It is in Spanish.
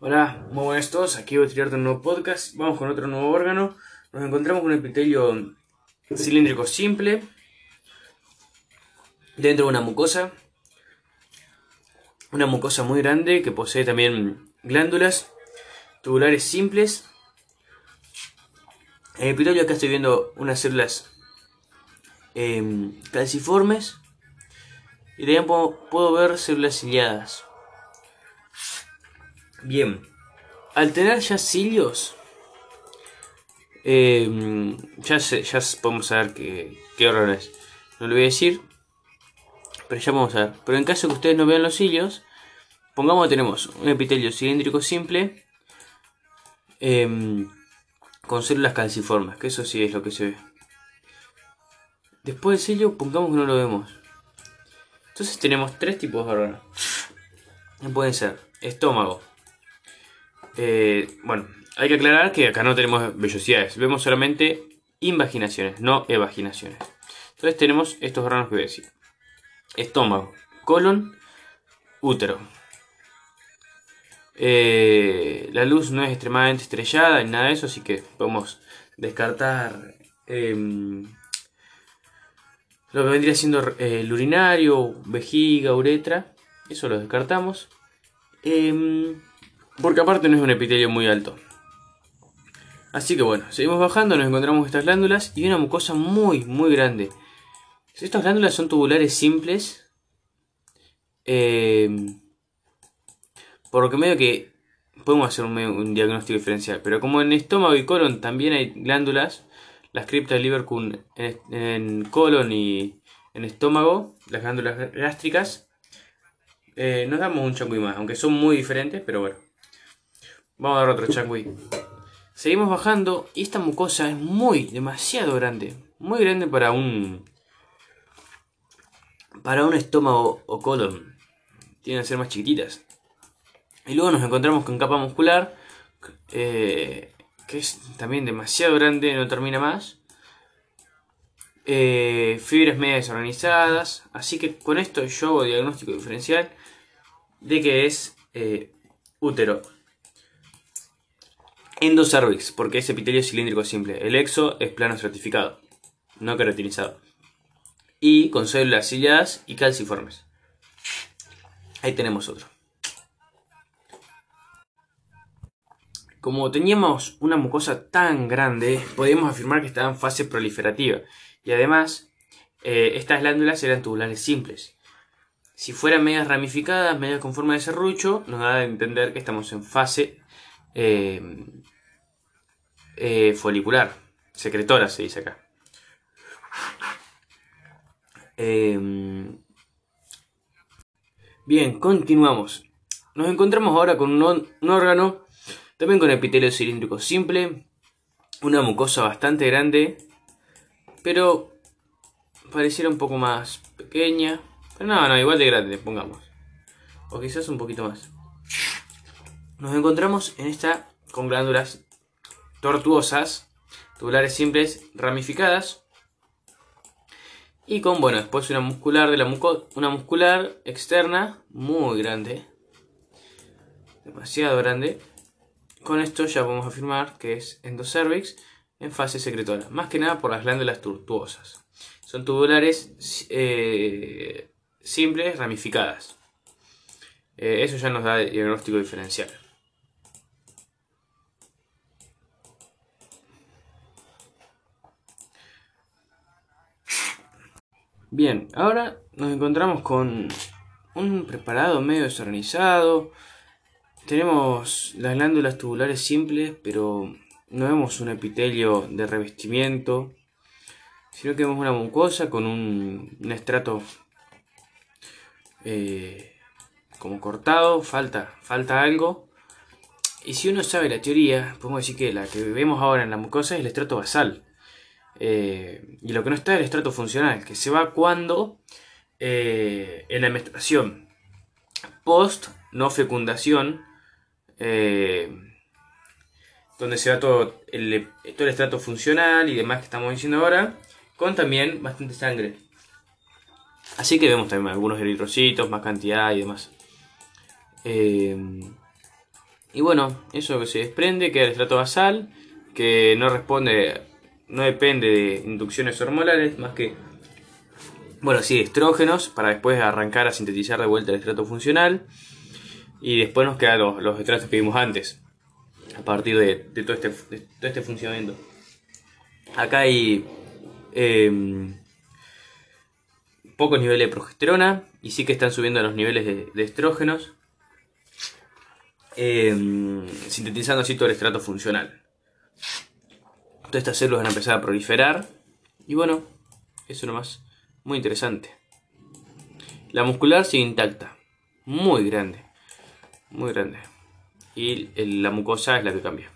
Hola, muy buenas todos. Aquí voy a tirarte un nuevo podcast. Vamos con otro nuevo órgano. Nos encontramos con un epitelio cilíndrico simple dentro de una mucosa. Una mucosa muy grande que posee también glándulas tubulares simples. En el epitelio acá estoy viendo unas células em, calciformes y también puedo, puedo ver células ciliadas. Bien, al tener ya cilios, eh, ya, ya podemos saber qué, qué horror es. No lo voy a decir, pero ya vamos a ver. Pero en caso que ustedes no vean los cilios, pongamos que tenemos un epitelio cilíndrico simple em, con células calciformes, que eso sí es lo que se ve. Después del cilio, pongamos que no lo vemos. Entonces tenemos tres tipos de órganos. Pueden ser estómago, eh, bueno, hay que aclarar que acá no tenemos vellosidades, vemos solamente invaginaciones, no evaginaciones. Entonces tenemos estos órganos que voy a decir. Estómago, colon, útero. Eh, la luz no es extremadamente estrellada ni nada de eso, así que podemos descartar em, lo que vendría siendo el urinario, vejiga, uretra. Eso lo descartamos. Porque aparte no es un epitelio muy alto. Así que bueno, seguimos bajando, nos encontramos estas glándulas y una mucosa muy, muy grande. Estas glándulas son tubulares simples. Eh, por lo que medio que podemos hacer un, diagnóstico diferencial. Pero como en estómago y colon también hay glándulas, las criptas Liverpool en, en colon y en estómago, las glándulas gástricas, eh, nos damos un changui más, aunque son muy diferentes, pero bueno. Vamos a dar otro changui. Seguimos bajando y esta mucosa es muy, demasiado grande. Muy grande para un... Para un estómago o colon. Tienen que ser más chiquititas. Y luego nos encontramos con capa muscular. Eh, que es también demasiado grande, no termina más. Eh, fibras media desorganizadas. Así que con esto yo hago diagnóstico diferencial de que es eh, útero Endocervix, porque es epitelio cilíndrico simple. El exo es plano estratificado, no caracterizado. Y con células ciliadas y calciformes. Ahí tenemos otro. Como teníamos una mucosa tan grande, podíamos afirmar que estaba en fase proliferativa. Y además, eh, estas glándulas eran tubulares simples. Si fueran medias ramificadas, medias con forma de serrucho, nos da a entender que estamos en fase eh, eh, folicular, secretora se dice acá. Em, bien, continuamos. Nos encontramos ahora con un, órgano, también con epitelio cilíndrico simple, una mucosa bastante grande, pero pareciera un poco más pequeña. Pero no, no, igual de grande, pongamos. O quizás un poquito más. Nos encontramos en esta con glándulas tortuosas, tubulares simples, ramificadas. Y con, bueno, después una muscular de la muco una muscular externa muy grande. Demasiado grande. Con esto ya podemos afirmar que es endocervix en fase secretora. Más que nada por las glándulas tortuosas. Son tubulares eh, simples, ramificadas. Eh, eso ya nos da diagnóstico diferencial. Bien, ahora nos encontramos con un preparado medio desorganizado. Tenemos las glándulas tubulares simples, pero no vemos un epitelio de revestimiento, sino que vemos una mucosa con un, estrato eh, como cortado, falta, falta algo. Y si uno sabe la teoría, podemos decir que la que vemos ahora en la mucosa es el estrato basal. Eh, y lo que no está es el estrato funcional, que se va cuando eh, en la menstruación post no fecundación, eh, donde se va todo el, todo el estrato funcional y demás que estamos diciendo ahora, con también bastante sangre. Así que vemos también algunos eritrocitos, más cantidad y demás. Y bueno, eso que se desprende queda el estrato basal, que no responde, no depende de inducciones hormonales, más que, bueno, sí, estrógenos, para después arrancar a sintetizar de vuelta el estrato funcional. Y después nos quedan los, estratos que vimos antes, a partir de, todo, este, todo este funcionamiento. Acá hay em, pocos niveles de progesterona y sí que están subiendo los niveles de, estrógenos, em, sintetizando así todo el estrato funcional. Todas estas células van a empezar a proliferar y bueno, eso nomás, muy interesante. La muscular sigue intacta, muy grande, muy grande. Y la mucosa es la que cambia.